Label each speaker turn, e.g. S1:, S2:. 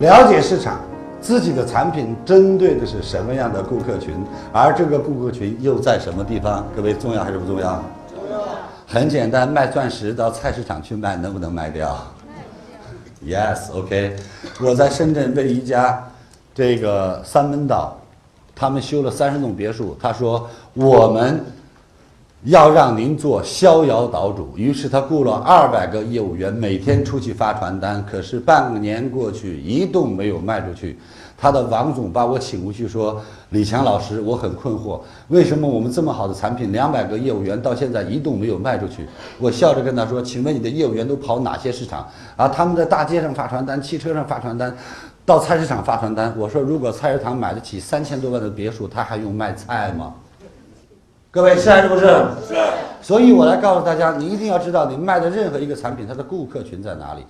S1: 了解市场，自己的产品针对的是什么样的顾客群，而这个顾客群又在什么地方？各位重要还是不重要？重要。很简单，卖钻石到菜市场去卖，能不能卖掉？Yes，OK。我在深圳为一家这个三门岛，他们修了三十栋别墅，他说我们。要让您做逍遥岛主，于是他雇了二百个业务员，每天出去发传单。可是半年过去，一栋没有卖出去。他的王总把我请过去说：“李强老师，我很困惑，为什么我们这么好的产品，两百个业务员到现在一栋没有卖出去？”我笑着跟他说：“请问你的业务员都跑哪些市场？啊，他们在大街上发传单，汽车上发传单，到菜市场发传单。”我说：“如果菜市场买得起三千多万的别墅，他还用卖菜吗？”各位是还是不是？
S2: 是。
S1: 所以我来告诉大家，你一定要知道，你卖的任何一个产品，它的顾客群在哪里。